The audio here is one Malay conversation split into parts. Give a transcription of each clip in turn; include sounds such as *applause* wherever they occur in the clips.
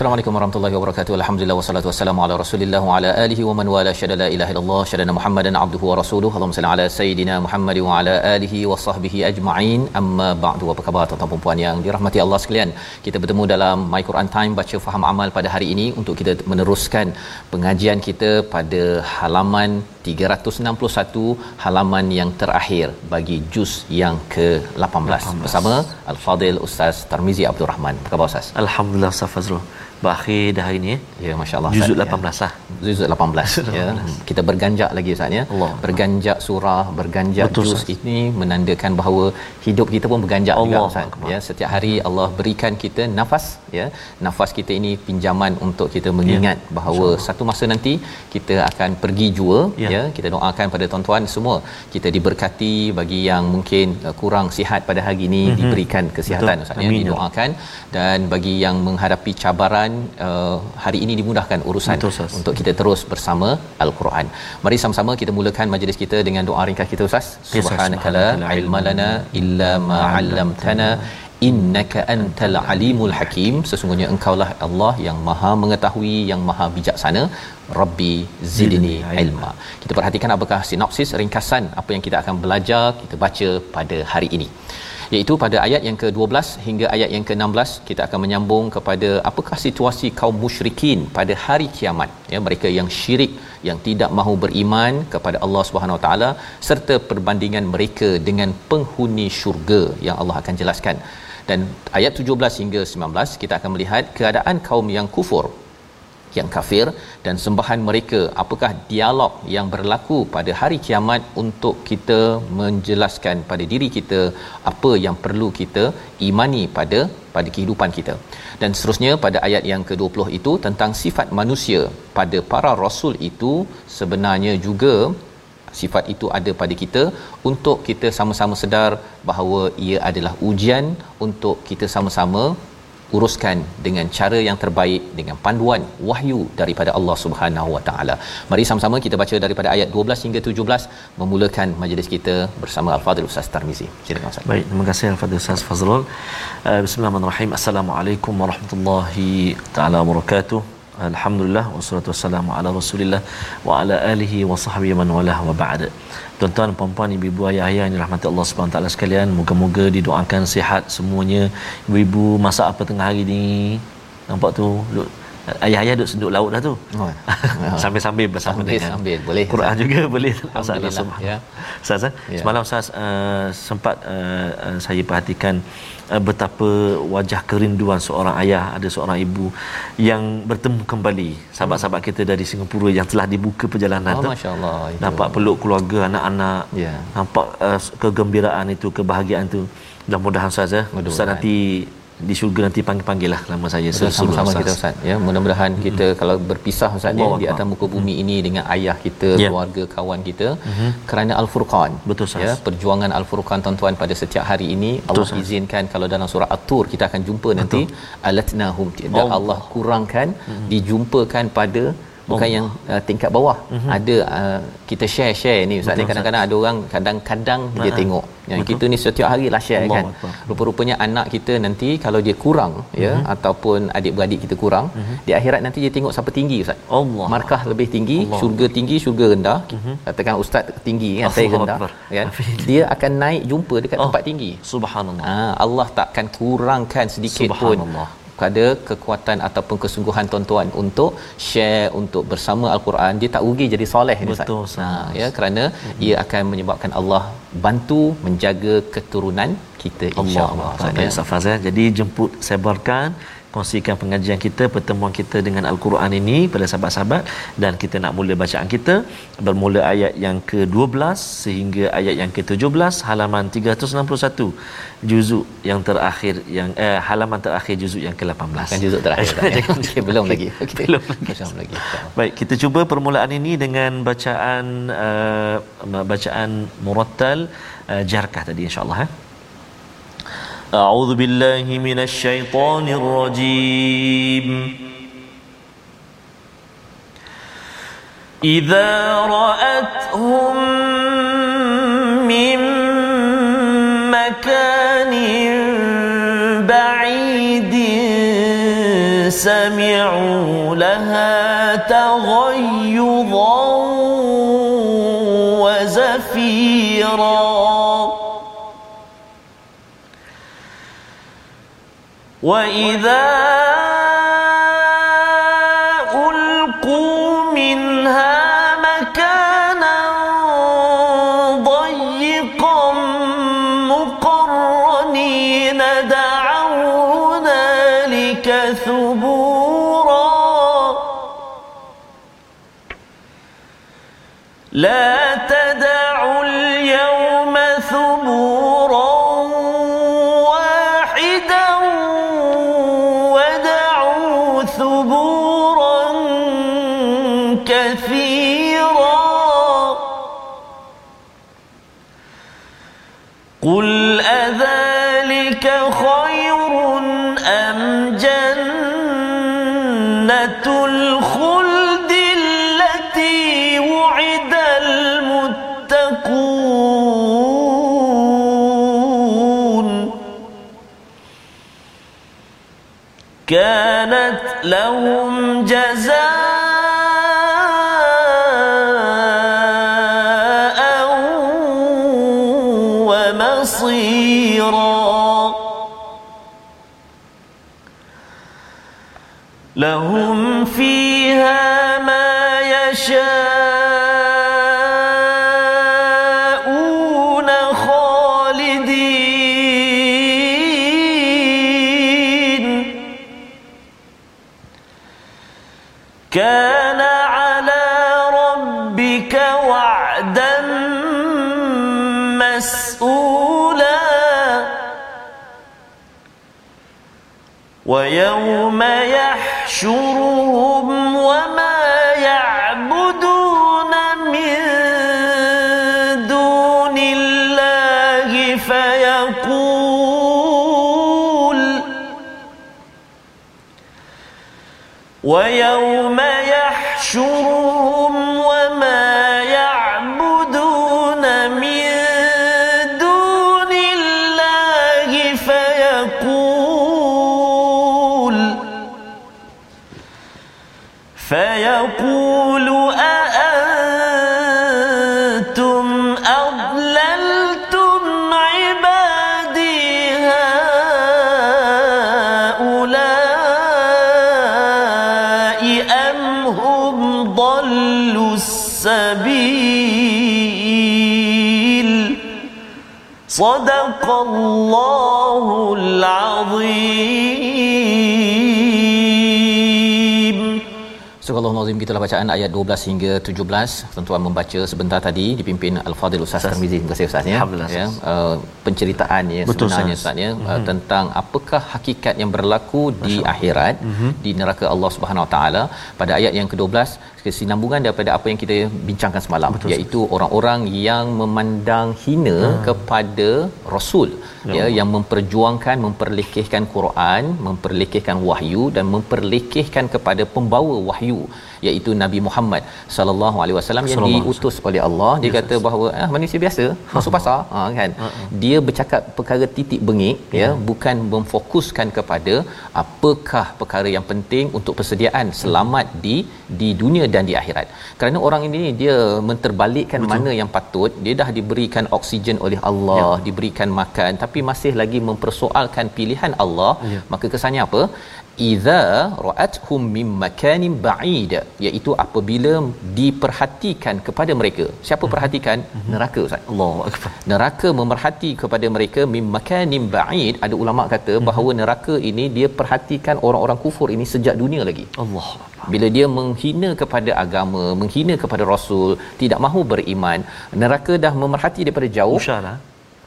Assalamualaikum warahmatullahi wabarakatuh. Alhamdulillah wassalatu wassalamu ala Rasulillah wa ala alihi wa man wala syada la ilaha illallah syada Muhammadan abduhu wa rasuluhu. Allahumma salli ala sayidina Muhammad wa ala alihi wa sahbihi ajma'in. Amma ba'du. Apa khabar tuan-tuan dan puan yang dirahmati Allah sekalian? Kita bertemu dalam My Quran Time baca faham amal pada hari ini untuk kita meneruskan pengajian kita pada halaman 361 halaman yang terakhir bagi juz yang ke-18 bersama Al-Fadil Ustaz Tarmizi Abdul Rahman. Apa khabar Ustaz? Alhamdulillah Ustaz Fazrul. Berakhir dah hari ni. Ya, masya-Allah. Juzuk Ustaz, 18 lah. *laughs* Ya. Juzuk 18 ya. Kita berganjak lagi Ustaz ya. Allah. Berganjak surah, berganjak Betul, juz Ustaz. ini menandakan bahawa hidup kita pun berganjak juga Allah Ustaz. Akbar. Ya, setiap hari Allah berikan kita nafas ya. Nafas kita ini pinjaman untuk kita mengingat bahawa satu masa nanti kita akan pergi jua Ya. ya. Kita doakan pada tuan-tuan semua kita diberkati bagi yang mungkin uh, kurang sihat pada hari ini mm-hmm. diberikan kesihatan. Ustaz ya. Ya Didoakan dan bagi yang menghadapi cabaran uh, hari ini dimudahkan urusan Betul, Ustaz. untuk kita terus bersama al-Quran. Mari sama-sama kita mulakan majlis kita dengan doa ringkas kita Ustaz. Ustaz. Subhanakala ilma lana illa ma 'allamtana innaka antal alimul hakim. Sesungguhnya engkaulah Allah yang Maha mengetahui, yang Maha bijaksana. Rabbi zidni ilma. Kita perhatikan apakah sinopsis ringkasan apa yang kita akan belajar, kita baca pada hari ini iaitu pada ayat yang ke-12 hingga ayat yang ke-16 kita akan menyambung kepada apakah situasi kaum musyrikin pada hari kiamat. Ya mereka yang syirik yang tidak mahu beriman kepada Allah Subhanahu Wa Taala serta perbandingan mereka dengan penghuni syurga yang Allah akan jelaskan. Dan ayat 17 hingga 19 kita akan melihat keadaan kaum yang kufur yang kafir dan sembahan mereka apakah dialog yang berlaku pada hari kiamat untuk kita menjelaskan pada diri kita apa yang perlu kita imani pada pada kehidupan kita? Dan seterusnya pada ayat yang ke-20 itu tentang sifat manusia pada para rasul itu sebenarnya juga sifat itu ada pada kita untuk kita sama-sama sedar bahawa ia adalah ujian untuk kita sama-sama uruskan dengan cara yang terbaik dengan panduan wahyu daripada Allah Subhanahu Wa Taala. Mari sama-sama kita baca daripada ayat 12 hingga 17 memulakan majlis kita bersama Al-Fadhil Ustaz Tarmizi. Silakan Ustaz. Baik, terima kasih Al-Fadhil Ustaz Fazrul. Uh, Bismillahirrahmanirrahim. Assalamualaikum warahmatullahi taala wabarakatuh. Alhamdulillah wassalatu wassalamu ala Rasulillah wa ala alihi wa sahbihi man walah wa ba'd. Tuan-tuan, puan-puan, ibu-ibu, ayah-ayah yang dirahmati Allah taala sekalian, moga-moga didoakan sihat semuanya. Ibu-ibu masak apa tengah hari ni? Nampak tu ayah-ayah duk senduk laut dah tu. Oh. *laughs* Sambil-sambil bersama Sambil- dengan sambil, boleh. Quran juga boleh. Alhamdulillah, ya. Ustaz, eh? Ya. semalam Ustaz uh, sempat uh, uh, saya perhatikan uh, betapa wajah kerinduan seorang ayah, ada seorang ibu yang bertemu kembali sahabat-sahabat kita dari Singapura yang telah dibuka perjalanan Oh, tu. masya-Allah. itu. Nampak peluk keluarga, anak-anak. Ya. Nampak uh, kegembiraan itu, kebahagiaan tu. Mudah-mudahan Ustaz ya. Ustaz nanti di syurga nanti panggil-panggil lah nama saya Betul, sama-sama kita Ustaz ya mudah-mudahan hmm. kita kalau berpisah Ustaz ya di atas muka bumi ini dengan ayah kita Ya. keluarga kawan kita kerana al-furqan Betul, Ustaz. ya perjuangan al-furqan tuan-tuan pada setiap hari ini Allah Ustaz. izinkan kalau dalam surah at-tur kita akan jumpa nanti alatnahum tidak Allah. Allah kurangkan dijumpakan pada bukan Allah. yang uh, tingkat bawah mm-hmm. ada uh, kita share share ni ustaz ni kadang-kadang ada orang kadang-kadang dia tengok yang kita ni setiap hari lah share Allah kan Akbar. rupa-rupanya anak kita nanti kalau dia kurang ya Mhm. ataupun adik-beradik kita kurang di akhirat nanti dia tengok siapa tinggi ustaz Allah. markah lebih tinggi Allah. Syurga tinggi syurga rendah katakan ustaz tinggi kan saya Allahu rendah kan dia akan naik jumpa dekat Oh. tempat tinggi Subhanallah. Ah, Allah takkan kurangkan sedikit pun. Pada kekuatan ataupun kesungguhan tuan-tuan untuk share untuk bersama al-Quran dia tak rugi jadi soleh ni Ustaz. Betul. Ha, ya kerana mm-hmm. ia akan menyebabkan Allah bantu menjaga keturunan kita Allah insya-Allah. Allah. Faz, ya. Jadi jemput sebarkan kongsikan pengajian kita pertemuan kita dengan al-Quran ini pada sahabat-sahabat dan kita nak mula bacaan kita bermula ayat yang ke-12 sehingga ayat yang ke-17 halaman 361 juzuk yang terakhir yang eh, halaman terakhir juzuk yang ke-18 Kan juzuk terakhir. *laughs* Ustaz, ya? Okey, *laughs* belum lagi. *laughs* Okey. Belum lagi. Belum lagi. Baik, kita cuba permulaan ini dengan bacaan uh, bacaan murattal uh, jarkah tadi insya-Allah eh. أعوذ بالله من الشيطان الرجيم. إذا رأتهم من مكان بعيد سمعوا لها تغيظا وزفيرا. وإذا لهم جزاء ويوم يحشرهم صدق الله العظيم Surah Al-Nazim gitulah bacaan ayat 12 hingga 17. Tuan-tuan membaca sebentar tadi dipimpin Al-Fadhil Ustaz Tarmizi. Terima kasih Ustaz ya. Alhamdulillah, ya. Uh, penceritaan ya Betul, sebenarnya Ustaz. Ustaz ya uh, tentang apakah hakikat yang berlaku di akhirat di neraka Allah Subhanahu Wa Taala. Pada ayat yang ke-12 kesinambungan daripada apa yang kita bincangkan semalam Betul, iaitu orang-orang yang memandang hina ha. kepada rasul ya, ya yang memperjuangkan memperlekehkan Quran memperlekehkan wahyu dan memperlekehkan kepada pembawa wahyu iaitu Nabi Muhammad sallallahu alaihi wasallam yang diutus oleh Allah dia yes, kata yes. bahawa ah manusia biasa masuk pasar *laughs* ha kan uh-huh. dia bercakap perkara titik bengik yeah. ya bukan memfokuskan kepada apakah perkara yang penting untuk persediaan selamat di di dunia dan di akhirat kerana orang ini dia menterbalikkan Betul. mana yang patut dia dah diberikan oksigen oleh Allah yeah. diberikan makan tapi masih lagi mempersoalkan pilihan Allah yeah. maka kesannya apa idza ra'athum min makanin ba'id iaitu apabila diperhatikan kepada mereka. Siapa hmm. perhatikan? Hmm. neraka ustaz. Allahu akbar. Neraka memerhati kepada mereka min makanin ba'id. Ada ulama kata hmm. bahawa neraka ini dia perhatikan orang-orang kufur ini sejak dunia lagi. Allah bila dia menghina kepada agama menghina kepada rasul tidak mahu beriman neraka dah memerhati daripada jauh. Ushalah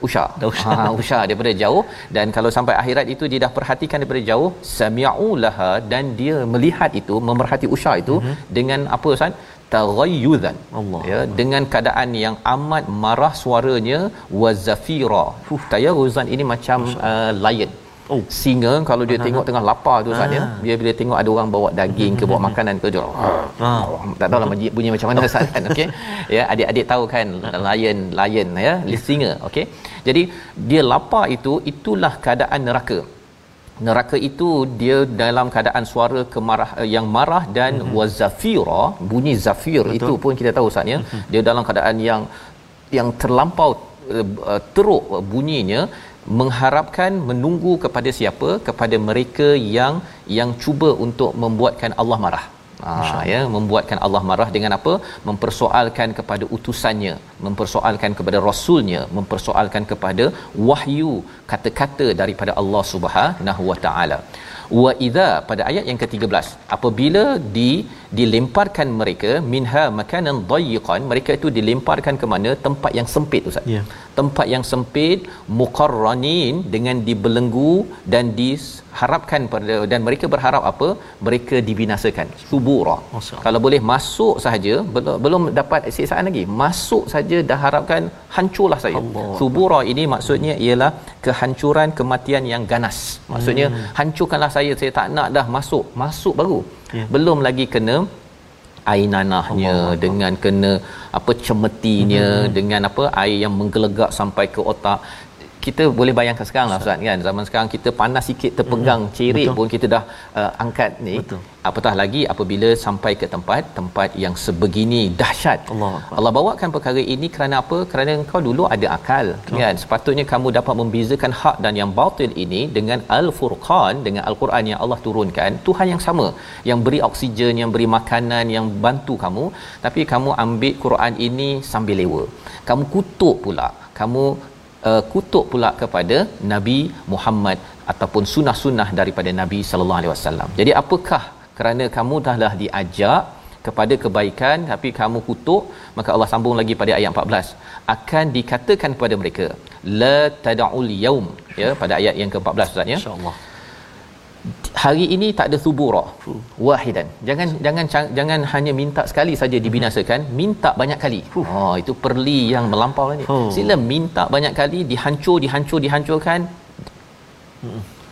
usha. Usha. Ha, usha daripada jauh. Dan kalau sampai akhirat itu dia dah perhatikan daripada jauh sami'u laha dan dia melihat itu memerhati usha itu uh-huh. dengan apa ustaz? Taghayyuzan Allah. Ya dengan keadaan yang amat marah suaranya wazafira tayaghuzan ini macam uh, lion Oh. Singa kalau dia uh-huh. tengok tengah lapar tu Ustaz ya. Dia bila tengok ada orang bawa daging ke bawa makanan ke dia. Uh-huh. Tak tahu lah bunyi, bunyi macam mana Ustaz kan. Okey. *laughs* Ya, adik-adik tahu kan lion lion ya, singa. Okey. Jadi dia lapar itu itulah keadaan neraka. Neraka itu dia dalam keadaan suara kemarah eh, yang marah dan mm-hmm. wazafira bunyi zafir Betul. itu pun kita tahu Ustaz ya. Mm-hmm. Dia dalam keadaan yang yang terlampau uh, teruk bunyinya mengharapkan menunggu kepada siapa? Kepada mereka yang yang cuba untuk membuatkan Allah marah. Ha, ya membuatkan Allah marah dengan apa? Mempersoalkan kepada utusannya mempersoalkan kepada rasulnya mempersoalkan kepada wahyu kata-kata daripada Allah Subhanahu wa taala wa idza pada ayat yang ke-13 apabila di dilemparkan mereka minha makanan dayyiqan mereka itu dilemparkan ke mana? Tempat yang sempit ustaz. Yeah. tempat yang sempit muqarranin dengan dibelenggu dan diharapkan pada dan mereka berharap apa? Mereka dibinasakan. Subura kalau boleh masuk saja belum belum dapat siksaan lagi masuk saja dah harapkan hancurlah saya. Allah. subura ini maksudnya ialah kehancuran kematian yang ganas. Maksudnya hmm. hancurkanlah saya saya tak nak dah masuk masuk baru yeah. belum lagi kena air nanahnya Allah. dengan kena apa cemetinya hmm. dengan apa air yang menggelegak sampai ke otak kita boleh bayangkan sekarang lah Ustaz kan? Zaman sekarang kita panas sikit terpegang hmm, cerik pun kita dah uh, angkat ni. Betul. apatah lagi apabila sampai ke tempat tempat yang sebegini dahsyat. Allah Allah bawakan perkara ini kerana apa? Kerana engkau dulu ada akal betul. kan? Sepatutnya kamu dapat membezakan hak dan yang batil ini dengan al-furqan dengan al-Quran yang Allah turunkan. Tuhan yang sama yang beri oksigen yang beri makanan yang bantu kamu. Tapi kamu ambil Quran ini sambil lewa. Kamu kutuk pula. Kamu uh, kutuk pula kepada Nabi Muhammad ataupun sunnah-sunnah daripada Nabi sallallahu alaihi wasallam. Jadi apakah kerana kamu dahlah diajak kepada kebaikan tapi kamu kutuk maka Allah sambung lagi pada ayat 14 akan dikatakan kepada mereka la tad'ul yaum ya pada ayat yang ke-14 Ustaz ya? Insyaallah hari ini tak ada subura. Wahidan. Jangan jangan jangan hanya minta sekali saja dibinasakan minta banyak kali. Oh itu perli yang melampau ni. Oh. sila minta banyak kali dihancur dihancur dihancurkan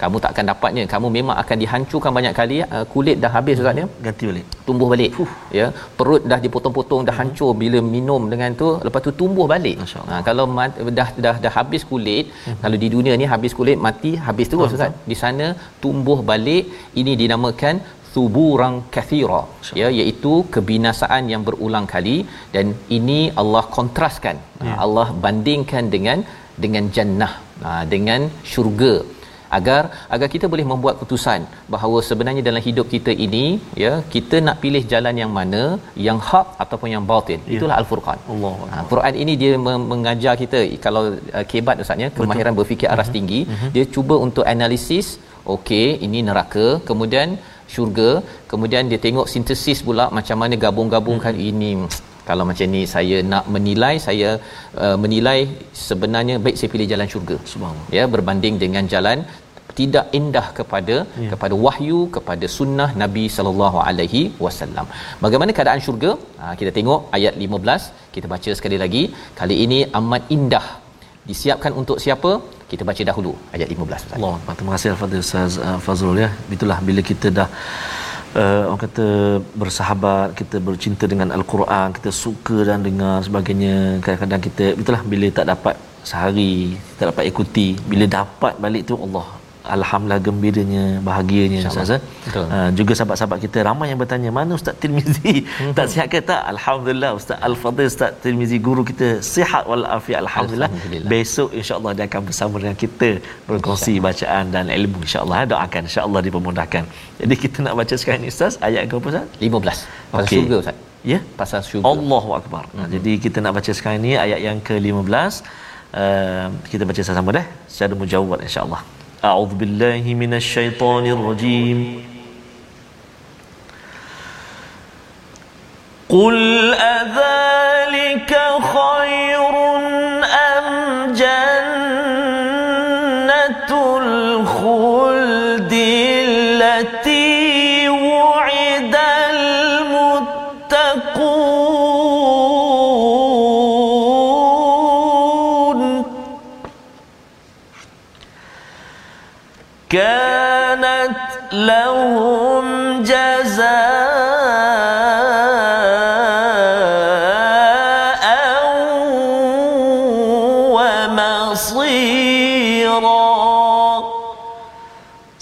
kamu tak akan dapatnya. Kamu memang akan dihancurkan banyak kali. Uh, kulit dah habis ustaz ya? Ganti balik. Tumbuh balik. Fuh. ya perut dah dipotong-potong dah hancur. Bila minum dengan tu lepas tu tumbuh balik. Ha, kalau mat, dah dah dah habis kulit hmm. kalau di dunia ni habis kulit mati habis terus ustaz. di sana tumbuh balik. Ini dinamakan suburang kathira ya iaitu kebinasaan yang berulang kali. Dan ini Allah kontraskan. Ya. Allah bandingkan dengan dengan jannah. Dengan syurga agar agar kita boleh membuat keputusan bahawa sebenarnya dalam hidup kita ini ya kita nak pilih jalan yang mana yang hak ataupun yang batin ya. itulah al-furqan Allah ha, Quran ini dia mengajar kita kalau uh, kebat ustaznya kemahiran Betul. berfikir aras uh-huh. tinggi uh-huh. dia cuba untuk analisis okey ini neraka kemudian syurga kemudian dia tengok sintesis pula macam mana gabung-gabungkan uh-huh. ini kalau macam ni saya nak menilai saya uh, menilai sebenarnya baik saya pilih jalan syurga subhanallah ya berbanding dengan jalan tidak indah kepada ya. kepada wahyu kepada sunnah Nabi sallallahu alaihi wasallam. Bagaimana keadaan syurga? Ha, kita tengok ayat 15. Kita baca sekali lagi. Kali ini amat indah. Disiapkan untuk siapa? Kita baca dahulu ayat 15 Ustaz. Allah, terima kasih Al-Fadhil Ustaz uh, Fazrul ya. Itulah bila kita dah uh, orang kata bersahabat, kita bercinta dengan Al-Quran, kita suka dan dengar sebagainya. Kadang-kadang kita itulah bila tak dapat sehari, tak dapat ikuti, bila dapat balik tu Allah Alhamdulillah gembiranya, bahagianya Ustaz. Uh, juga sahabat-sahabat kita ramai yang bertanya, mana Ustaz Tirmizi? Hmm. *laughs* *laughs* tak sihat ke tak? Alhamdulillah Ustaz Al-Fadhil Ustaz Tirmizi guru kita sihat walafiat Alhamdulillah. Alhamdulillah. Besok insya-Allah dia akan bersama dengan kita berkongsi bacaan dan ilmu insya-Allah. Eh. Doakan insya-Allah dipermudahkan. Jadi kita nak baca sekarang ni Ustaz ayat ke apa Ustaz? 15. Pasal okay. syurga Ustaz. Ya, pasal syurga. Allahu akbar. Hmm. Jadi kita nak baca sekarang ni ayat yang ke-15. Uh, kita baca sama-sama dah secara mujawwad insya-Allah. أعوذ بالله من الشيطان الرجيم. قل أذلك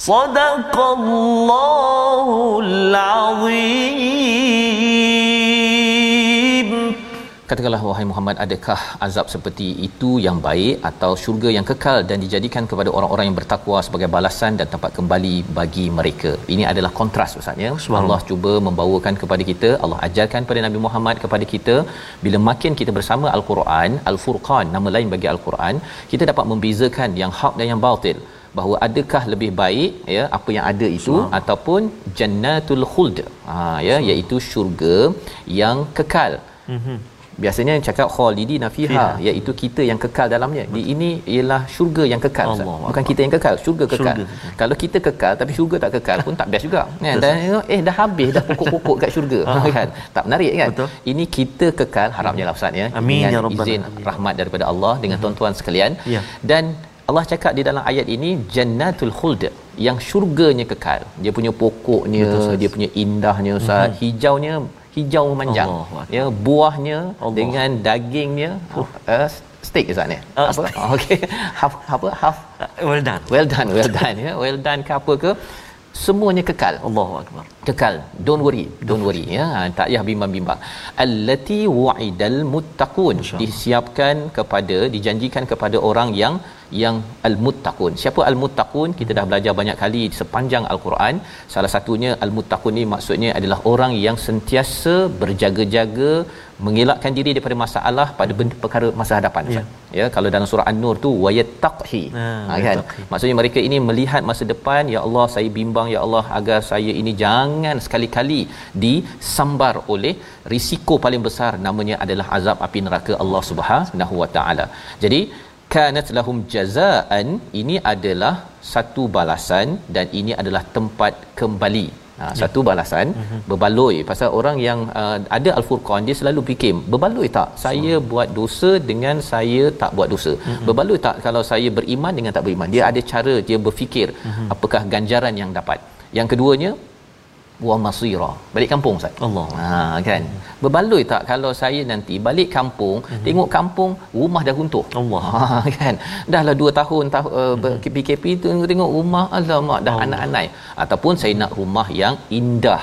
صدق الله العظيم Katakanlah wahai Muhammad adakah azab seperti itu yang baik atau syurga yang kekal dan dijadikan kepada orang-orang yang bertakwa sebagai balasan dan tempat kembali bagi mereka. Ini adalah kontras Ustaz ya. Allah cuba membawakan kepada kita, Allah ajarkan kepada Nabi Muhammad kepada kita bila makin kita bersama Al-Quran, Al-Furqan nama lain bagi Al-Quran, kita dapat membezakan yang hak dan yang batil bahawa adakah lebih baik ya apa yang ada itu Semang. ataupun jannatul khuld ha ya Semang. iaitu syurga yang kekal. Mm-hmm biasanya cakap khalidina fiha iaitu kita yang kekal dalamnya di ini ialah syurga yang kekal Allah bukan Allah. kita yang kekal syurga kekal syurga. kalau kita kekal tapi syurga tak kekal pun tak best juga *laughs* kan dan eh dah habis dah pokok-pokok kat syurga *laughs* ah. kan tak menarik kan Betul. ini kita kekal harapnya lah ustaz ya amin dengan ya izin rahmat daripada Allah dengan hmm. tuan-tuan sekalian ya. dan Allah cakap di dalam ayat ini jannatul khuld yang syurganya kekal. Dia punya pokoknya Betul, dia punya indahnya ustaz. Hmm. hijaunya hijau memanjang. Ya buahnya Allah. dengan dagingnya uh. uh, steak ke sana uh, apa? okey *laughs* half apa half. Uh, well done. Well done well done ya. Well done ke apa ke? Semuanya kekal. Allahu akbar. Kekal. Don't worry don't worry ya. Ha, tak payah bimbang-bimbang. Allati wa'idal muttaqun. Disiapkan kepada dijanjikan kepada orang yang yang al-muttaqun. Siapa al-muttaqun? Kita dah belajar banyak kali sepanjang al-Quran. Salah satunya al-muttaqun ni maksudnya adalah orang yang sentiasa berjaga-jaga mengelakkan diri daripada masalah pada benda perkara masa hadapan. Ya, ya kalau dalam surah An-Nur tu wayattaqhi. Ha, ha kan? Maksudnya mereka ini melihat masa depan, ya Allah saya bimbang ya Allah agar saya ini jangan sekali-kali disambar oleh risiko paling besar namanya adalah azab api neraka Allah Subhanahu Wa Taala. Jadi kanat lahum jazaan ini adalah satu balasan dan ini adalah tempat kembali ha, ya. satu balasan uh-huh. berbaloi pasal orang yang uh, ada al-furqan dia selalu fikir berbaloi tak saya so. buat dosa dengan saya tak buat dosa uh-huh. berbaloi tak kalau saya beriman dengan tak beriman dia ada cara dia berfikir uh-huh. apakah ganjaran yang dapat yang keduanya wa masira. Balik kampung ustaz. Allah ha kan? Berbaloi tak kalau saya nanti balik kampung mm-hmm. tengok kampung rumah dah runtuh. Allah ha kan? Dahlah 2 tahun tahu uh, mm-hmm. PKP tu tengok rumah alamak dah anak-anak ataupun saya nak rumah yang indah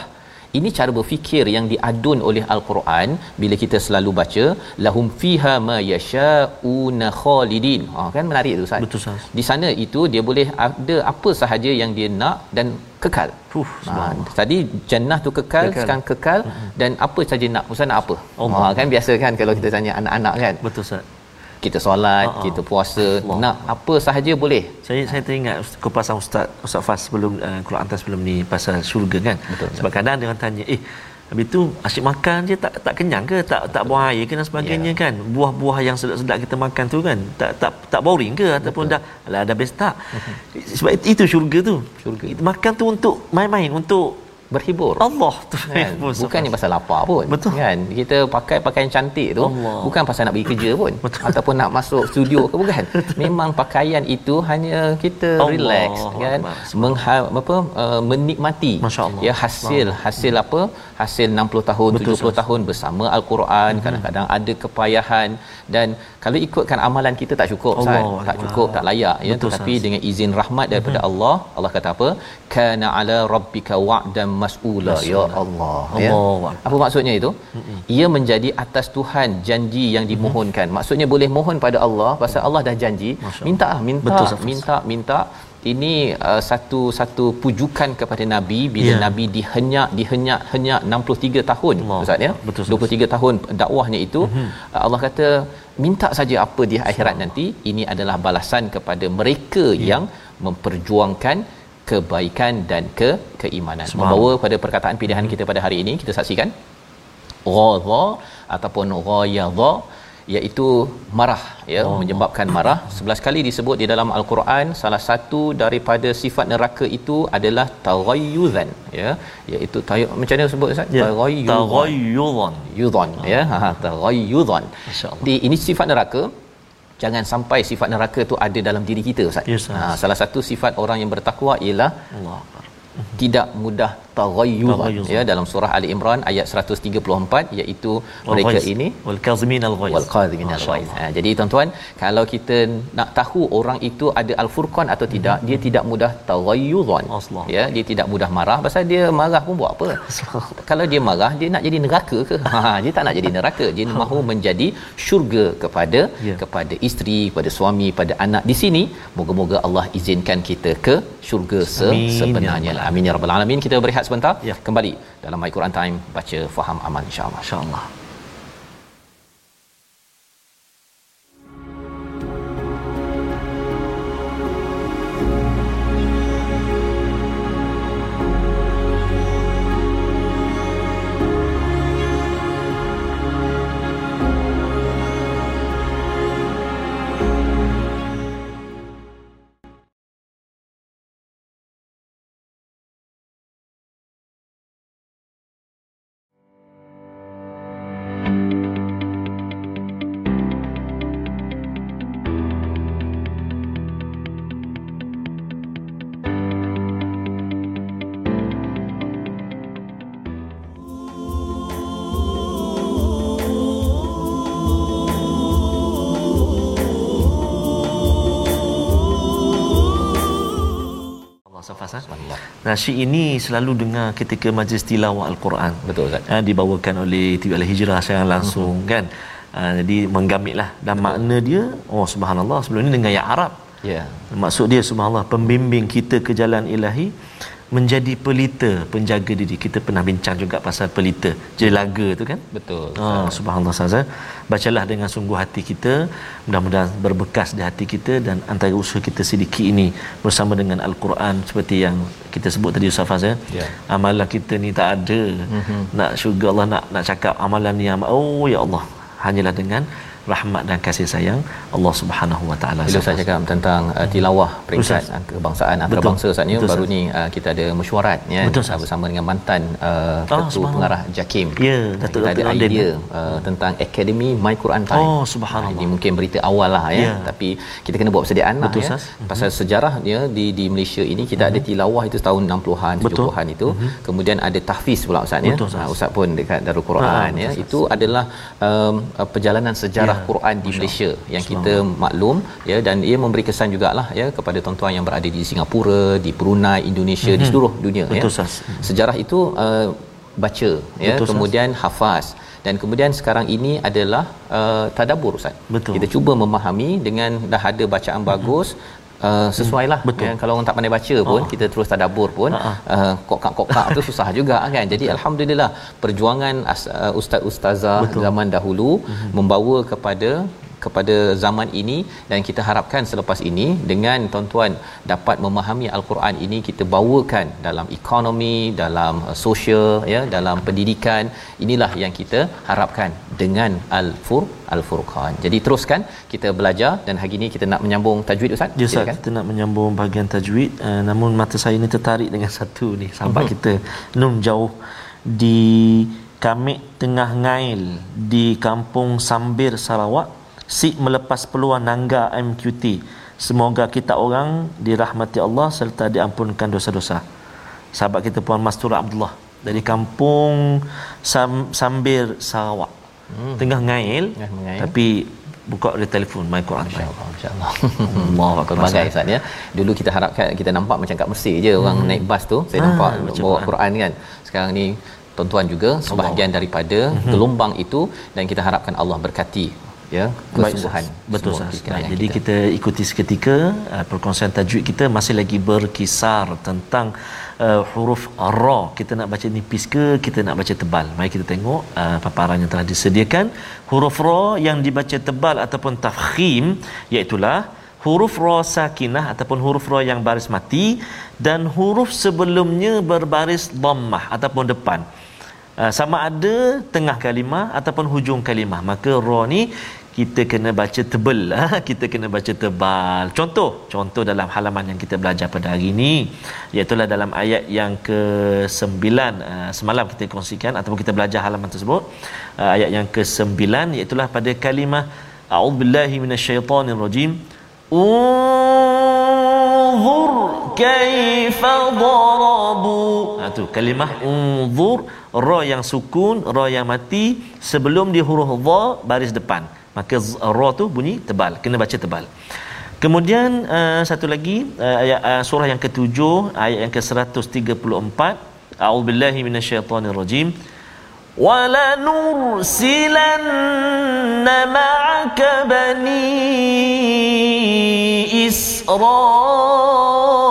ini cara berfikir yang diadun oleh al-Quran bila kita selalu baca lahum fiha ma yasha'una khalidin ha kan menarik tu Ustaz betul Ustaz di sana itu dia boleh ada apa sahaja yang dia nak dan kekal. Uf, ha, tadi jannah tu kekal, kekal. sekarang kekal uh-huh. dan apa saja nak Ustaz nak apa? Oh, ha, kan biasa kan kalau kita tanya anak-anak kan. Betul Ustaz. Kita solat, uh-huh. kita puasa, Allah. nak apa sahaja boleh. Saya saya teringat kupasan Ustaz Ustaz Fas sebelum uh, Quran atas sebelum ni pasal syurga kan. Betul, Sebab kadang dia tanya, "Eh, Habis tu asyik makan je tak tak kenyang ke tak tak buang air ke dan sebagainya yeah. kan. Buah-buah yang sedap-sedap kita makan tu kan tak tak tak boring ke ataupun Betul. dah alah dah best tak. Sebab itu syurga tu. Syurga. Makan tu untuk main-main untuk berhibur. Allah tu kan? bukan ni pasal lapar pun. Betul. Kan? Kita pakai pakaian cantik tu Allah. bukan pasal nak pergi kerja pun Betul. ataupun nak masuk studio ke bukan. *laughs* Memang pakaian itu hanya kita Allah. relax kan Mengha, apa uh, menikmati ya hasil Allah. hasil apa? Hasil 60 tahun, Betul, 70 sahas. tahun bersama al-Quran, hmm. kadang-kadang ada kepayahan dan kalau ikutkan amalan kita tak cukup Allah. tak cukup tak layak ya Betul, tetapi sahas. dengan izin rahmat daripada hmm. Allah Allah kata apa kana ala rabbika wa'dan mas'ula ya Allah ya. Allah. apa maksudnya itu? Mm-mm. ia menjadi atas Tuhan janji yang dimohonkan. Maksudnya boleh mohon pada Allah pasal Allah dah janji. Minta minta Betul, minta minta. Ini uh, satu satu pujukan kepada nabi. Bila yeah. nabi dihenyak dihenyak henyak 63 tahun ustaz ya. Betul, 23 tahun dakwahnya itu mm-hmm. Allah kata minta saja apa di akhirat nanti. Ini adalah balasan kepada mereka yeah. yang memperjuangkan kebaikan dan ke keimanan. Membawa pada perkataan pilihan kita pada hari ini kita saksikan. Ghadha ataupun ghayadha iaitu marah ya oh. menyebabkan marah. 11 kali disebut di dalam al-Quran salah satu daripada sifat neraka itu adalah taghayyuzan ya iaitu tayu macam mana sebut ustaz? Ya. taghayyuzan yudhan ya ha taghayyuzan di ini sifat neraka jangan sampai sifat neraka tu ada dalam diri kita ustaz. Yes, ha, salah satu sifat orang yang bertakwa ialah Allah tidak mudah taghayyur ya dalam surah ali imran ayat 134 iaitu mereka ini wal kazimin al ghaiz. Wal kazimin al ghaiz. Ha, jadi tuan-tuan kalau kita nak tahu orang itu ada al furqan atau tidak hmm. dia tidak mudah taghayyuran. Ya dia tidak mudah marah. Pasal dia marah pun buat apa? *laughs* Kalau dia marah dia nak jadi neraka ke? Ha dia tak nak jadi neraka. Dia *laughs* mahu menjadi syurga kepada yeah. kepada isteri kepada suami pada anak. Di sini moga-moga Allah izinkan kita ke syurga se- ya sebenarnya amin ya rabbal alamin. Kita berehat sebentar. Ya. kembali dalam my Quran time baca faham aman insyaallah insyaallah Nasyid ini selalu dengar ketika majlis tilawah Al-Quran. Betul Ustaz. Ha, dibawakan oleh TV Al-Hijrah secara langsung uh-huh. kan. Ha, jadi menggamit lah. Dan Betul. makna dia, oh subhanallah sebelum ni dengan yang Arab. Ya. Yeah. Maksud dia subhanallah pembimbing kita ke jalan ilahi menjadi pelita penjaga diri kita pernah bincang juga pasal pelita jelaga tu kan betul oh, subhanallah saza bacalah dengan sungguh hati kita mudah-mudahan berbekas di hati kita dan antara usaha kita sedikit ini bersama dengan al-Quran seperti yang kita sebut tadi Ustaz Faz ya yeah. amalan kita ni tak ada mm-hmm. nak syurga Allah nak nak cakap amalan ni oh ya Allah hanyalah dengan rahmat dan kasih sayang Allah Subhanahu Wa Taala. Bila saya cakap tentang uh, tilawah peringkat Ustaz. kebangsaan antarabangsa Ustaz ni baru ni uh, kita ada mesyuarat ya Betul, uh, bersama dengan mantan uh, oh, ketua pengarah Jakim. Ya, Datuk kita ada idea uh, tentang Akademi My Quran Time. Oh, subhanallah. Uh, ini mungkin berita awal lah ya. yeah. tapi kita kena buat persediaan lah ya. Pasal uh-huh. sejarah dia di di Malaysia ini kita uh-huh. ada mhm. tilawah itu tahun 60-an, 70-an itu. Uh-huh. Kemudian ada tahfiz pula Ustaz ya. Uh, Ustaz pun dekat Darul Quran uh, ya. Itu adalah um, perjalanan sejarah yeah. Quran di Masya Malaysia yang kita maklum ya dan ia memberi kesan jugalah ya kepada tuan-tuan yang berada di Singapura, di Brunei, Indonesia, mm-hmm. di mhm. seluruh dunia ya. Betul, ya. Sas. Sejarah itu uh, baca ya Betul, kemudian sas. hafaz dan kemudian sekarang ini adalah uh, tadabbur ustaz. Betul. Kita cuba memahami dengan dah ada bacaan mm-hmm. Uh, sesuai lah ya, kalau orang tak pandai baca pun uh kita terus tadabbur pun uh kokak-kokak tu *laughs* susah juga kan? Jadi Betul. alhamdulillah perjuangan uh, ustaz ustazah Betul. zaman dahulu uh membawa kepada kepada zaman ini dan kita harapkan selepas ini dengan tuan-tuan dapat memahami al-Quran ini kita bawakan dalam ekonomi dalam uh, sosial ya dalam pendidikan. Inilah yang kita harapkan dengan al-fur al-furqan. Jadi teruskan kita belajar dan hari ini kita nak menyambung tajwid ustaz. Ya ustaz kita nak menyambung bahagian tajwid. Uh, namun mata saya ni tertarik dengan *laughs* satu ni sahabat uh-huh. kita nun jauh. Di Kamik Tengah Ngail di Kampung Sambir Sarawak si melepas peluang nangga MQT semoga kita orang dirahmati Allah serta diampunkan dosa-dosa. Sahabat kita puan Mastur Abdullah dari Kampung Sam- Sambir Sarawak. Hmm. Tengah Ngail ya, tapi buka dia telefon my Quran. Insyaallah insyaallah. *laughs* Allah. Pelbagai ustaz ya. Dulu kita harapkan kita nampak macam kat Mesir je orang hmm. naik bas tu. Saya ha, nampak bawa Quran kan. Sekarang ni tuan-tuan juga sebahagian Allah. daripada mm-hmm. gelombang itu dan kita harapkan Allah berkati ya kesungguhan. Betul sah. jadi kita. kita ikuti seketika uh, perkongsian tajwid kita. Masih lagi berkisar tentang uh, huruf ra. Kita nak baca nipis ke kita nak baca tebal. Mari kita tengok uh, paparan yang telah disediakan. Huruf ra yang dibaca tebal ataupun tafkhim iaitu huruf ra sakinah ataupun huruf ra yang baris mati dan huruf sebelumnya berbaris dhammah ataupun depan uh, sama ada tengah kalimah ataupun hujung kalimah. Maka ra ni kita kena baca tebal *laughs* kita kena baca tebal. Contoh contoh dalam halaman yang kita belajar pada hari ini iaitu dalam ayat yang ke-9 uh, semalam kita kongsikan ataupun kita belajar halaman tersebut. Ayat yang ke-9 iaitu pada kalimah a'udzubillahi minasyaitonirrajim. unzur kaifa darabu ha tu kalimah unzur ra yang sukun ra yang mati sebelum di huruf dha baris depan maka ra tu bunyi tebal kena baca tebal kemudian uh, satu lagi uh, ayat uh, surah yang ketujuh ayat yang ke-134 a'udzubillahi minasyaitonirrajim ولنرسلن معك بني إسرائيل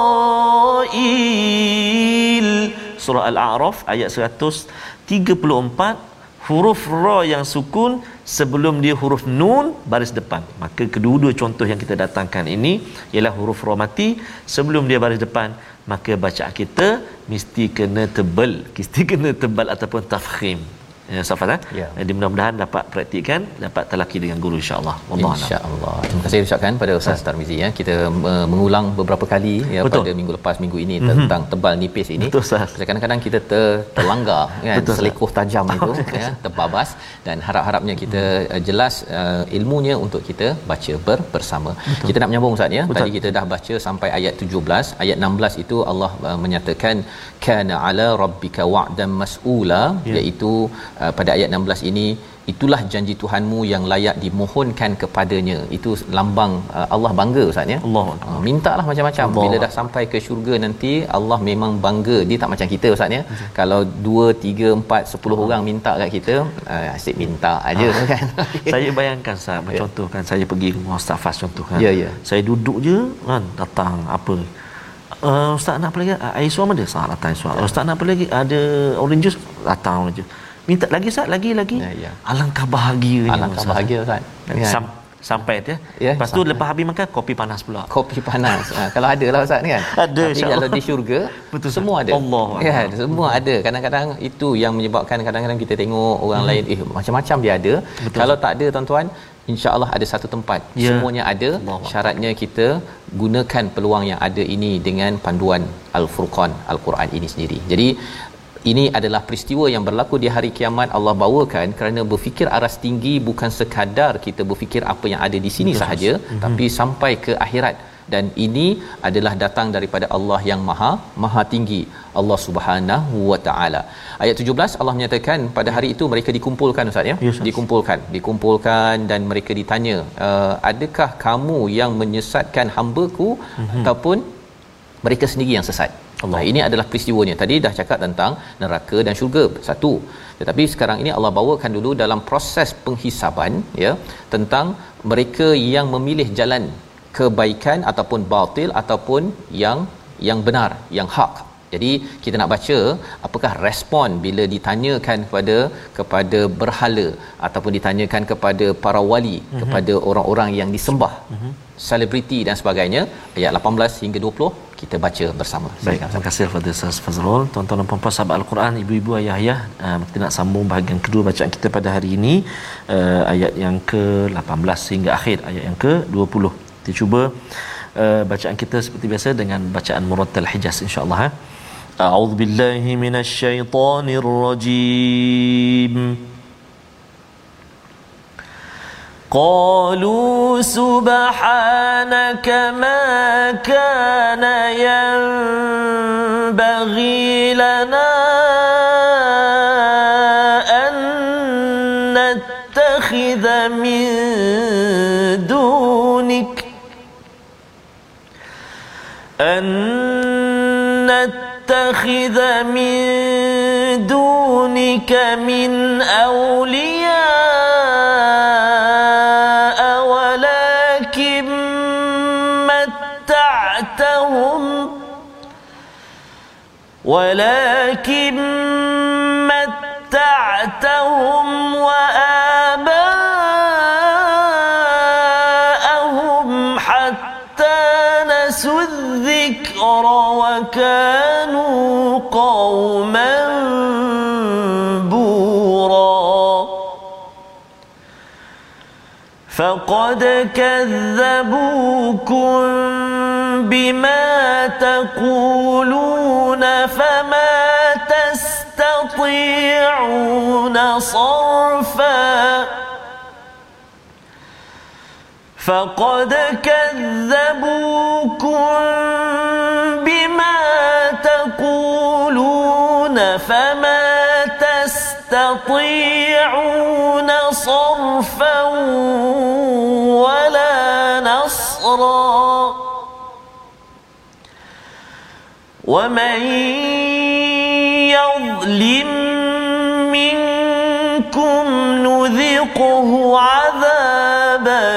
surah Al-A'raf ayat 134 huruf ra yang sukun sebelum dia huruf nun baris depan. Maka kedua-dua contoh yang kita datangkan ini ialah huruf ra mati sebelum dia baris depan. Maka bacaan kita mesti kena tebal. Mesti kena tebal ataupun tafkhim ya Safat eh? ya. Jadi mudah-mudahan dapat praktikkan dapat telaki dengan guru insya-Allah. Insya-Allah. Terima kasih ucapkan pada Ustaz. Tarmizi ya. Kita uh, mengulang beberapa kali ya Betul. pada minggu lepas minggu ini mm-hmm. tentang tebal nipis ini. Betul Ustaz. Kadang-kadang kita ter, terlanggar *laughs* kan Betul, selekoh tajam itu ya terbabas dan harap-harapnya kita uh, jelas uh, ilmunya untuk kita baca ber, bersama. Betul. Kita nak menyambung Ustaz ya. Betul. Tadi kita dah baca sampai ayat 17, ayat 16 itu Allah uh, menyatakan kana ala rabbika wa'dan mas'ula ya. iaitu uh, pada ayat 16 ini itulah janji Tuhanmu yang layak dimohonkan kepadanya itu lambang uh, Allah bangga ustaz ya Allah uh, mintalah macam-macam Allah. bila dah sampai ke syurga nanti Allah memang bangga dia tak macam kita ustaz ya kalau 2 3 4 10 Allah. orang minta kat kita uh, asyik minta aja ah. kan *laughs* saya bayangkan ustaz yeah. contoh kan saya pergi rumah ustaz Fas contoh kan yeah, yeah. saya duduk je kan datang apa Uh, ustaz nak apa lagi? Uh, air suam ada? Sah datang air suam. Ya. Ustaz nak apa lagi? Ada orange juice? Datang orange juice minta lagi Ustaz lagi lagi ya, ya. alangkah bahagianya alangkah Ustaz. bahagia Ustaz ya. Sam- sampai tu ya. ya lepas tu lepas habis makan kopi panas pula kopi panas ha, kalau ada lah Ustaz ni kan ada tapi kalau di syurga Betul, semua ada Allah ya Allah. semua ada kadang-kadang itu yang menyebabkan kadang-kadang kita tengok orang hmm. lain eh macam-macam dia ada Betul. kalau tak ada tuan-tuan insya-Allah ada satu tempat ya. semuanya ada Allah. syaratnya kita gunakan peluang yang ada ini dengan panduan al-furqan al-Quran ini sendiri jadi ini adalah peristiwa yang berlaku di hari kiamat Allah bawakan kerana berfikir aras tinggi bukan sekadar kita berfikir apa yang ada di sini Betul. sahaja mm-hmm. tapi sampai ke akhirat dan ini adalah datang daripada Allah yang maha maha tinggi Allah Subhanahu wa taala. Ayat 17 Allah menyatakan pada hari itu mereka dikumpulkan ustaz ya. Yes, dikumpulkan, dikumpulkan dan mereka ditanya, uh, adakah kamu yang menyesatkan hamba-Ku mm-hmm. ataupun mereka sendiri yang sesat? Allah ini adalah peristiwanya tadi dah cakap tentang neraka dan syurga satu tetapi sekarang ini Allah bawakan dulu dalam proses penghisaban ya tentang mereka yang memilih jalan kebaikan ataupun batil ataupun yang yang benar yang hak Jadi kita nak baca apakah respon bila ditanyakan kepada kepada berhala ataupun ditanyakan kepada para wali mm-hmm. kepada orang-orang yang disembah. Mm-hmm. Selebriti dan sebagainya ayat 18 hingga 20 kita baca bersama. Baik, terima kasih kepada Ustaz Fazrul. Tuan-tuan dan puan-puan sahabat Al-Quran, ibu-ibu ayah ayah, eh, uh, kita nak sambung bahagian kedua bacaan kita pada hari ini uh, ayat yang ke-18 sehingga akhir ayat yang ke-20. Kita cuba uh, bacaan kita seperti biasa dengan bacaan Murattal Hijaz insya-Allah. Ha? A'udzubillahi minasyaitonirrajim. rajim قالوا سبحانك ما كان ينبغي لنا أن نتخذ من دونك أن نتخذ من دونك من أولياء ولكن متعتهم وآباءهم حتى نسوا الذكر وكانوا قوما بورا. فقد كذبوكم بما تقولون فما تستطيعون صرفا فقد كذبوكم بما تقولون فما تستطيعون صرفا ولا نصرا ومن يظلم منكم نذقه عذابا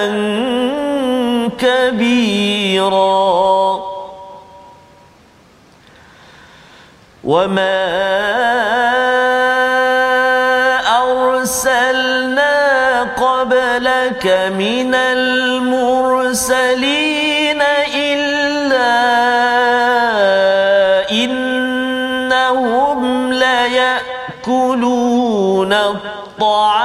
كبيرا وما أرسلنا قبلك من المرسلين الطعام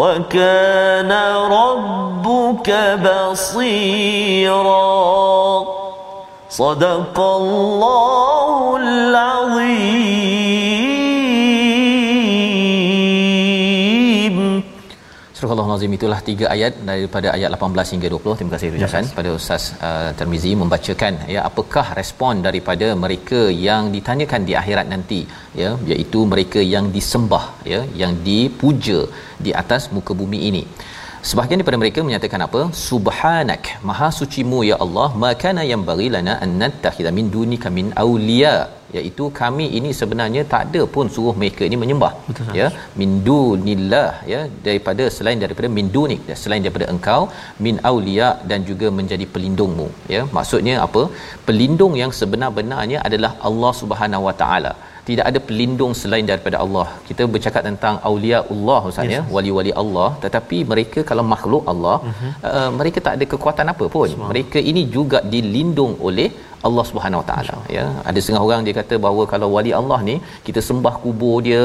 وكان ربك بصيرا. صدق الله العظيم. Surah Al-Nazim itulah tiga ayat daripada ayat 18 hingga 20. Terima kasih ucapan Yes. pada Ustaz uh, Termizi membacakan ya apakah respon daripada mereka yang ditanyakan di akhirat nanti ya iaitu mereka yang disembah ya yang dipuja di atas muka bumi ini. Sebahagian daripada mereka menyatakan apa? Subhanak, maha sucimu ya Allah, makana yang bagi lana an nattakhidha min dunika min awliya. Iaitu kami ini sebenarnya tak ada pun suruh mereka ini menyembah Betul, ya. Min dunillah ya. Daripada selain daripada min dunik selain daripada engkau min aulia dan juga menjadi pelindungmu ya. Maksudnya apa? Pelindung yang sebenar-benarnya adalah Allah Subhanahu Wa Taala tidak ada pelindung selain daripada Allah. Kita bercakap tentang auliaullah ustaz ya, wali-wali Allah, tetapi mereka kalau makhluk Allah, uh-huh. uh, mereka tak ada kekuatan apa pun. Mereka ini juga dilindung oleh Allah Subhanahu Wa Taala ya. Ada setengah orang dia kata bahawa kalau wali Allah ni kita sembah kubur dia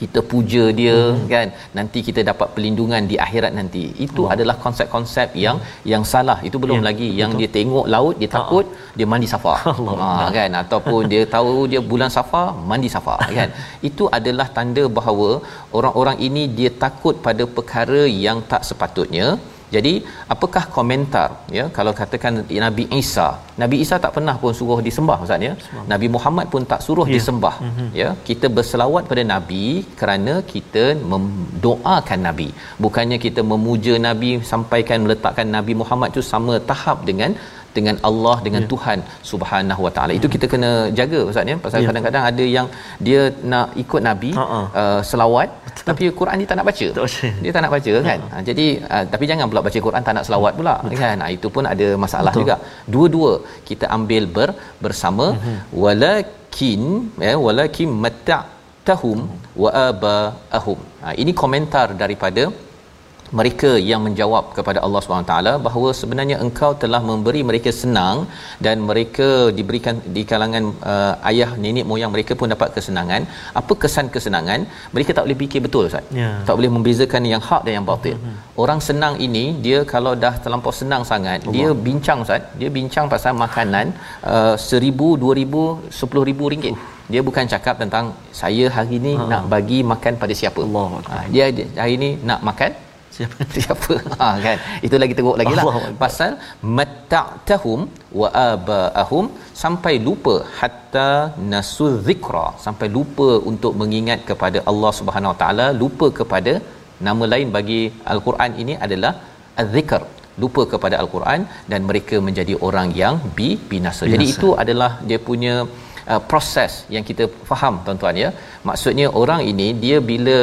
kita puja dia hmm. kan nanti kita dapat perlindungan di akhirat nanti itu oh. adalah konsep-konsep yang yang salah itu belum ya, lagi betul. yang dia tengok laut dia takut uh-huh. dia mandi safar *laughs* ha kan ataupun dia tahu dia bulan safar mandi safar kan itu adalah tanda bahawa orang-orang ini dia takut pada perkara yang tak sepatutnya jadi apakah komentar ya kalau katakan Nabi Isa? Nabi Isa tak pernah pun suruh disembah ustaz ya. Nabi Muhammad pun tak suruh yeah. disembah mm-hmm. ya. Kita berselawat pada nabi kerana kita mendoakan nabi. Bukannya kita memuja nabi sampaikan meletakkan Nabi Muhammad tu sama tahap dengan dengan Allah dengan yeah. Tuhan Subhanahu Wa Taala. Itu kita kena jaga ustaz ya. Pasal yeah. kadang-kadang ada yang dia nak ikut nabi uh-uh. uh, selawat Betul. tapi Quran dia tak nak baca. Baca. *laughs* Dia tak nak baca kan. Uh-huh. Ha, jadi uh, tapi jangan pula baca Quran tak nak selawat pula Betul. kan. Ha, itu pun ada masalah Betul. juga. Dua-dua kita ambil ber, bersama uh-huh. walakin ya walakin matta'tahum uh-huh. wa abaahum. Ha, ini komentar daripada mereka yang menjawab kepada Allah SWT bahawa sebenarnya engkau telah memberi mereka senang dan mereka diberikan di kalangan uh, ayah nenek moyang mereka pun dapat kesenangan apa kesan kesenangan mereka tak boleh fikir betul Ustaz yeah. tak boleh membezakan yang hak dan yang batil mm-hmm. orang senang ini dia kalau dah terlampau senang sangat Allah. dia bincang Ustaz dia bincang pasal makanan uh, seribu dua ribu sepuluh ribu ringgit uh dia bukan cakap tentang saya hari ni ha. nak bagi makan pada siapa Allah. Ha, dia hari ni nak makan siapa? *laughs* Siapa? Ha kan? Itu lagi teruk lagi lah. Pasal matta'tahum wa abaahum sampai lupa hatta nasul zikra. Sampai lupa untuk mengingat kepada Allah Subhanahu Wa taala lupa kepada nama lain bagi al-Quran ini adalah az-zikr. Lupa kepada al-Quran dan mereka menjadi orang yang bi binasa. binasa. Jadi itu adalah dia punya uh, proses yang kita faham tuan-tuan ya maksudnya orang ini dia bila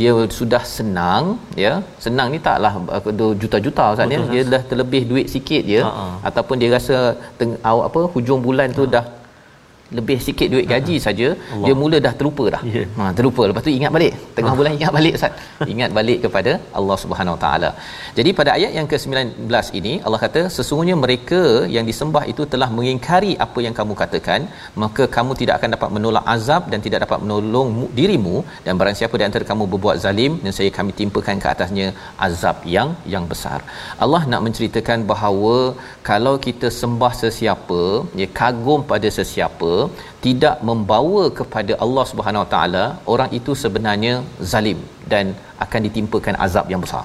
dia sudah senang ya senang ni taklah uh, juta-juta ustaz ya dia dah terlebih duit sikit je uh-huh. ataupun dia rasa teng- apa hujung bulan tu uh-huh. dah lebih sikit duit gaji uh-huh. saja dia mula dah terlupa dah. Yeah. ha terlupa. Lepas tu ingat balik. Tengah bulan ingat balik ustaz. *laughs* Ingat balik kepada Allah Subhanahu Wa taala. Jadi pada ayat yang ke-19 ini Allah kata sesungguhnya mereka yang disembah itu telah mengingkari apa yang kamu katakan. Maka kamu tidak akan dapat menolak azab dan tidak dapat menolong dirimu. Dan barang siapa di antara kamu berbuat zalim dan saya kami timpakan ke atasnya azab yang yang besar. Allah nak menceritakan bahawa kalau kita sembah sesiapa ya kagum pada sesiapa tidak membawa kepada Allah Subhanahu Wa Taala orang itu sebenarnya zalim dan akan ditimpakan azab yang besar.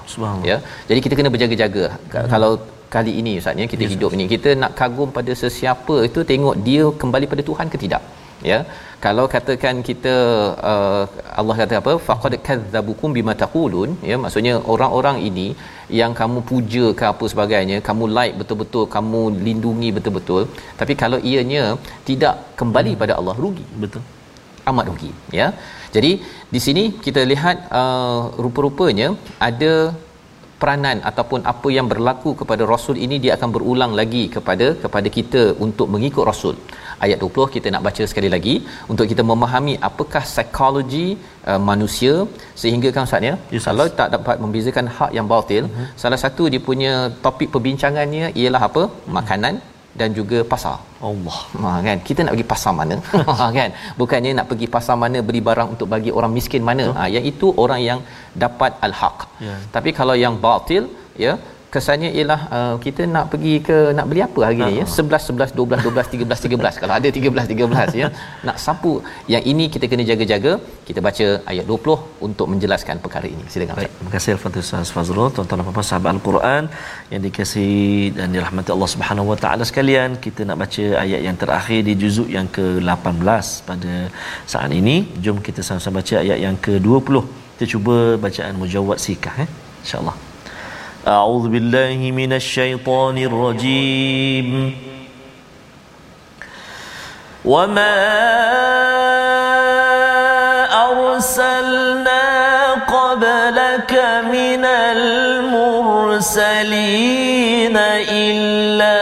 Ya. Jadi kita kena berjaga-jaga. Hmm. kalau kali ini ustaz ya kita yes, hidup ini kita nak kagum pada sesiapa itu tengok dia kembali pada Tuhan ke tidak ya. Kalau katakan kita uh, Allah kata apa? Faqad kadzabukum bima taqulun. Ya maksudnya orang-orang ini yang kamu puja ke apa sebagainya kamu like betul-betul kamu lindungi betul-betul tapi kalau ianya tidak kembali hmm. pada Allah rugi. Betul. Amat rugi ya. Jadi di sini kita lihat uh, rupa-rupanya ada peranan ataupun apa yang berlaku kepada rasul ini dia akan berulang lagi kepada kepada kita untuk mengikut rasul ayat 20 kita nak baca sekali lagi untuk kita memahami apakah psikologi uh, manusia sehingga kan ustaz ya yes, kalau tak dapat membezakan hak yang batil uh-huh. salah satu dia punya topik perbincangannya ialah apa uh-huh. makanan dan juga pasar. Allah. Ha kan. Kita nak pergi pasar mana? *laughs* ha kan. Bukannya nak pergi pasar mana beri barang untuk bagi orang miskin mana. Ha yang itu orang yang dapat al-haq. Yeah. Tapi kalau yang batil ya kesannya ialah uh, kita nak pergi ke nak beli apa hari ni ya? 11 11 12 12 13 13 kalau ada 13 13 ya? *laughs* Nak sapu. Yang ini kita kena jaga-jaga. Kita baca ayat 20 untuk menjelaskan perkara ini. Silakan Baik, terima kasih al-fatihah Ustaz Fazrul. Tuan-tuan dan puan sahabat al-Quran yang dikasihi dan dirahmati Allah Subhanahu wa taala sekalian kita nak baca ayat yang terakhir di juzuk yang ke-18 pada saat ini. Jom kita sama-sama baca ayat yang ke-20 kita cuba bacaan mujawwad sikah eh? Insyaallah أعوذ بالله من الشيطان الرجيم. وما أرسلنا قبلك من المرسلين إلا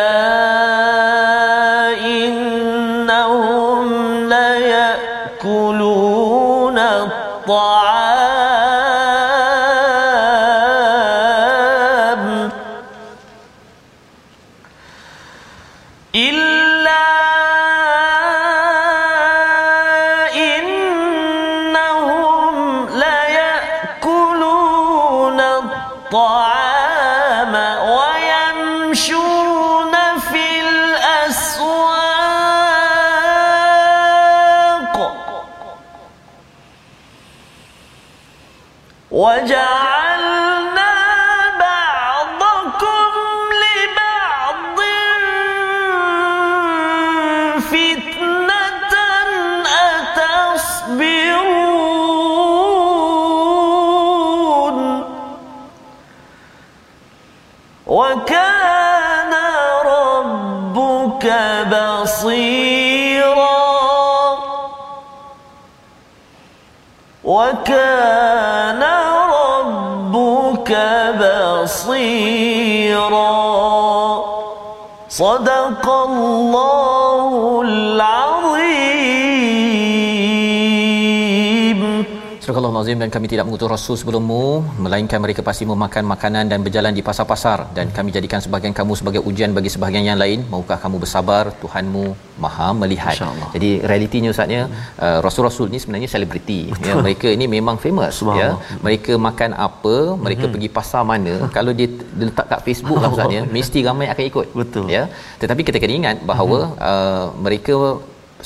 kami tidak mengutus Rasul sebelummu Melainkan mereka pasti memakan makanan dan berjalan di pasar-pasar. Dan kami jadikan sebahagian kamu sebagai ujian bagi sebahagian yang lain. Maukah kamu bersabar? Tuhanmu maha melihat. Jadi realitinya Ustaznya uh, Rasul-Rasul ni sebenarnya selebriti. Ya, Mereka ini memang famous ya. Mereka makan apa Mereka hmm. pergi pasar mana Kalau dia, letak kat Facebook lah Ustaznya Mesti ramai akan ikut Betul. ya. Tetapi kita kena ingat bahawa hmm. uh, Mereka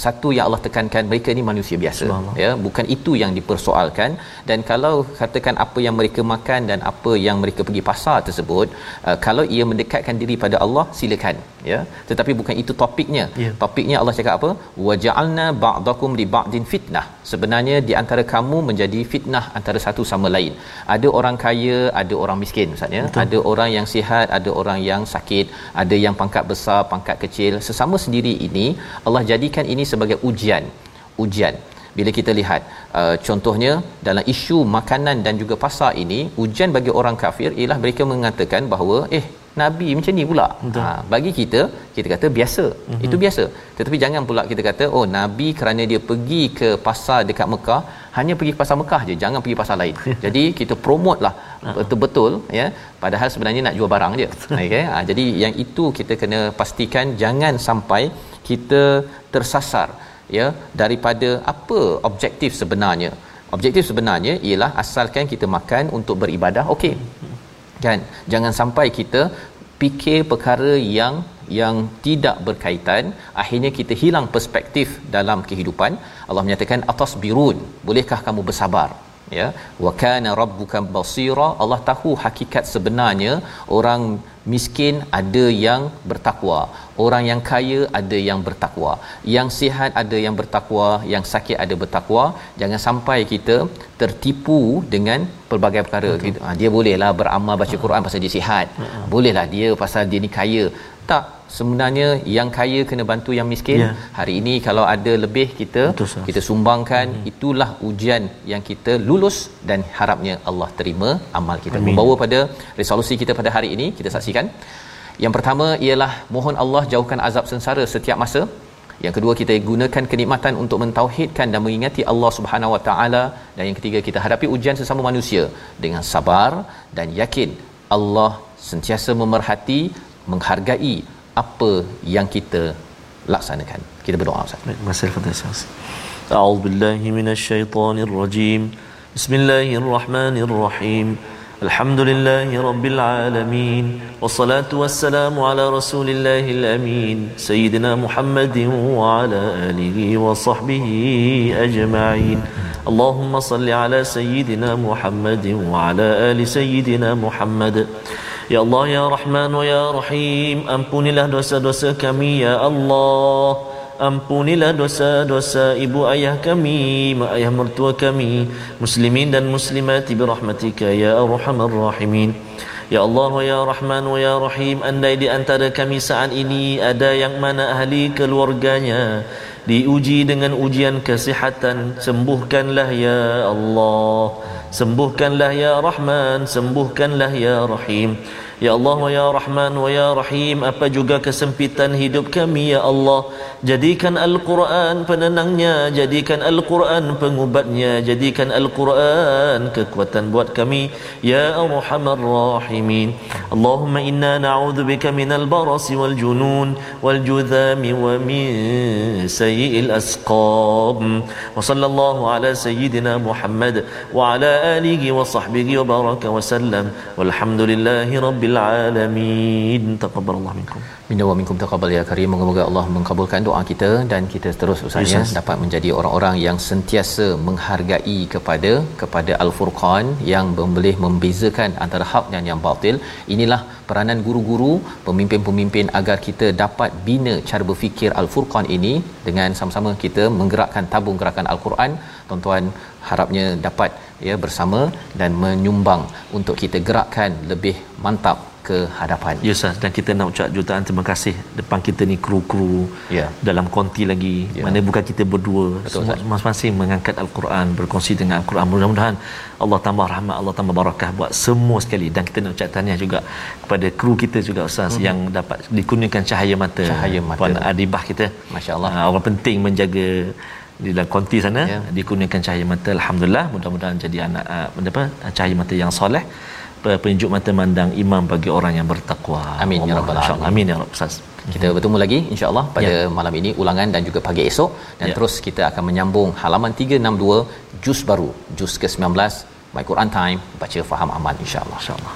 satu yang Allah tekankan mereka ni manusia biasa ya. Bukan itu yang dipersoalkan. Dan kalau katakan apa yang mereka makan dan apa yang mereka pergi pasar tersebut uh, kalau ia mendekatkan diri pada Allah silakan ya. Tetapi bukan itu topiknya. Yeah. topiknya Allah cakap apa? Waja'alna ba'dakum li ba'din fitnah. Sebenarnya di antara kamu menjadi fitnah antara satu sama lain. Ada orang kaya ada orang miskin maksudnya ada orang yang sihat ada orang yang sakit ada yang pangkat besar pangkat kecil. Sesama sendiri ini Allah jadikan ini sebagai ujian. Ujian. Bila kita lihat uh, contohnya dalam isu makanan dan juga pasar ini ujian bagi orang kafir ialah mereka mengatakan bahawa eh nabi macam ni pula. Ha bagi kita kita kata biasa. Mm-hmm. itu biasa. Tetapi jangan pula kita kata oh nabi kerana dia pergi ke pasar dekat Mekah hanya pergi ke pasar Mekah je jangan pergi pasar lain. *laughs* Jadi kita promote lah. Betul-betul ya. Padahal sebenarnya nak jual barang je. Okey ha, jadi yang itu kita kena pastikan jangan sampai kita tersasar ya daripada apa objektif sebenarnya. Objektif sebenarnya ialah asalkan kita makan untuk beribadah okey. Kan? Jangan sampai kita fikir perkara yang yang tidak berkaitan akhirnya kita hilang perspektif dalam kehidupan. Allah menyatakan atas birun bolehkah kamu bersabar? Ya. Wa kana rabbuka basira. Allah tahu hakikat sebenarnya orang miskin ada yang bertakwa. Orang yang kaya ada yang bertakwa. Yang sihat ada yang bertakwa. Yang sakit ada bertakwa. Jangan sampai kita tertipu dengan pelbagai perkara. Kita, ha, dia bolehlah beramal baca Quran pasal dia sihat. Bolehlah dia pasal dia ni kaya. Tak sebenarnya yang kaya kena bantu yang miskin yeah. hari ini kalau ada lebih kita Betul, kita sumbangkan hmm. itulah ujian yang kita lulus dan harapnya Allah terima amal kita Amin. membawa pada resolusi kita pada hari ini kita saksikan yang pertama ialah mohon Allah jauhkan azab sengsara setiap masa yang kedua kita gunakan kenikmatan untuk mentauhidkan dan mengingati Allah Subhanahu Wa Taala dan yang ketiga kita hadapi ujian sesama manusia dengan sabar dan yakin Allah sentiasa memerhati menghargai apa yang kita laksanakan. Kita berdoa Ustaz. Baik, masih Ustaz. A'udzu billahi minasyaitonir rajim. Bismillahirrahmanirrahim. الحمد لله رب العالمين والصلاة والسلام على رسول الله الأمين سيدنا محمد وعلى آله وصحبه أجمعين اللهم صل على سيدنا محمد وعلى آل سيدنا محمد Ya Allah ya Rahman wa ya Rahim ampunilah dosa-dosa kami ya Allah. Ampunilah dosa-dosa ibu ayah kami mak ayah mertua kami muslimin dan muslimat bi rahmatika ya arhamar rahimin. Ya Allah wa ya Rahman wa ya Rahim andai di antara kami saat ini ada yang mana ahli keluarganya diuji dengan ujian kesihatan sembuhkanlah ya Allah. Sembuhkanlah ya Rahman sembuhkanlah ya Rahim Ya Allah wa ya Rahman wa ya Rahim apa juga kesempitan hidup kami ya Allah? Jadikan Al-Quran penenangnya jadikan Al-Quran pengubatnya jadikan Al-Quran kekuatan buat kami ya Arhamar Rahimin. Allahumma inna na'udzu bika minal barasi wal junun wal judhami wa min sayyi'il asqab wa sallallahu ala sayyidina Muhammad wa ala alihi wa sahbihi wa baraka wa sallam. Walhamdulillahi rabbil rabbil alamin taqabbalallahu minkum Minna wa minkum taqabbal ya karim. Moga-moga Allah mengabulkan doa kita dan kita terus usahanya Yes. dapat menjadi orang-orang yang sentiasa menghargai kepada kepada Al-Furqan yang boleh membezakan antara hak dan yang batil. Inilah peranan guru-guru, pemimpin-pemimpin agar kita dapat bina cara berfikir Al-Furqan ini dengan sama-sama kita menggerakkan tabung gerakan Al-Quran. Tuan-tuan harapnya dapat ya bersama dan menyumbang untuk kita gerakkan lebih mantap ke hadapan. Ya Ustaz dan kita nak ucap jutaan terima kasih depan kita ni kru-kru Ya. dalam konti lagi Ya. mana bukan kita berdua Betul, semua masing-masing mengangkat al-Quran berkongsi dengan al-Quran mudah-mudahan Allah tambah rahmat Allah tambah barakah buat semua sekali dan kita nak ucap tahniah juga kepada kru kita juga Ustaz mm-hmm. yang dapat dikurniakan cahaya mata Cahaya mata. Puan Adibah kita Masya-Allah. Ah, orang penting menjaga di dalam konti sana Ya. dikurniakan cahaya mata alhamdulillah mudah-mudahan jadi anak uh, apa cahaya mata yang soleh pe- penunjuk mata mandang imam bagi orang yang bertakwa Amin, ya Allah, Rabbal insyaAllah. amin ya rabb Ustaz Kita bertemu lagi insya-Allah pada malam ini ulangan dan juga pagi esok dan Ya. terus kita akan menyambung halaman 362 juz baru juz ke-19 My Quran Time baca faham aman insya-Allah. insyaallah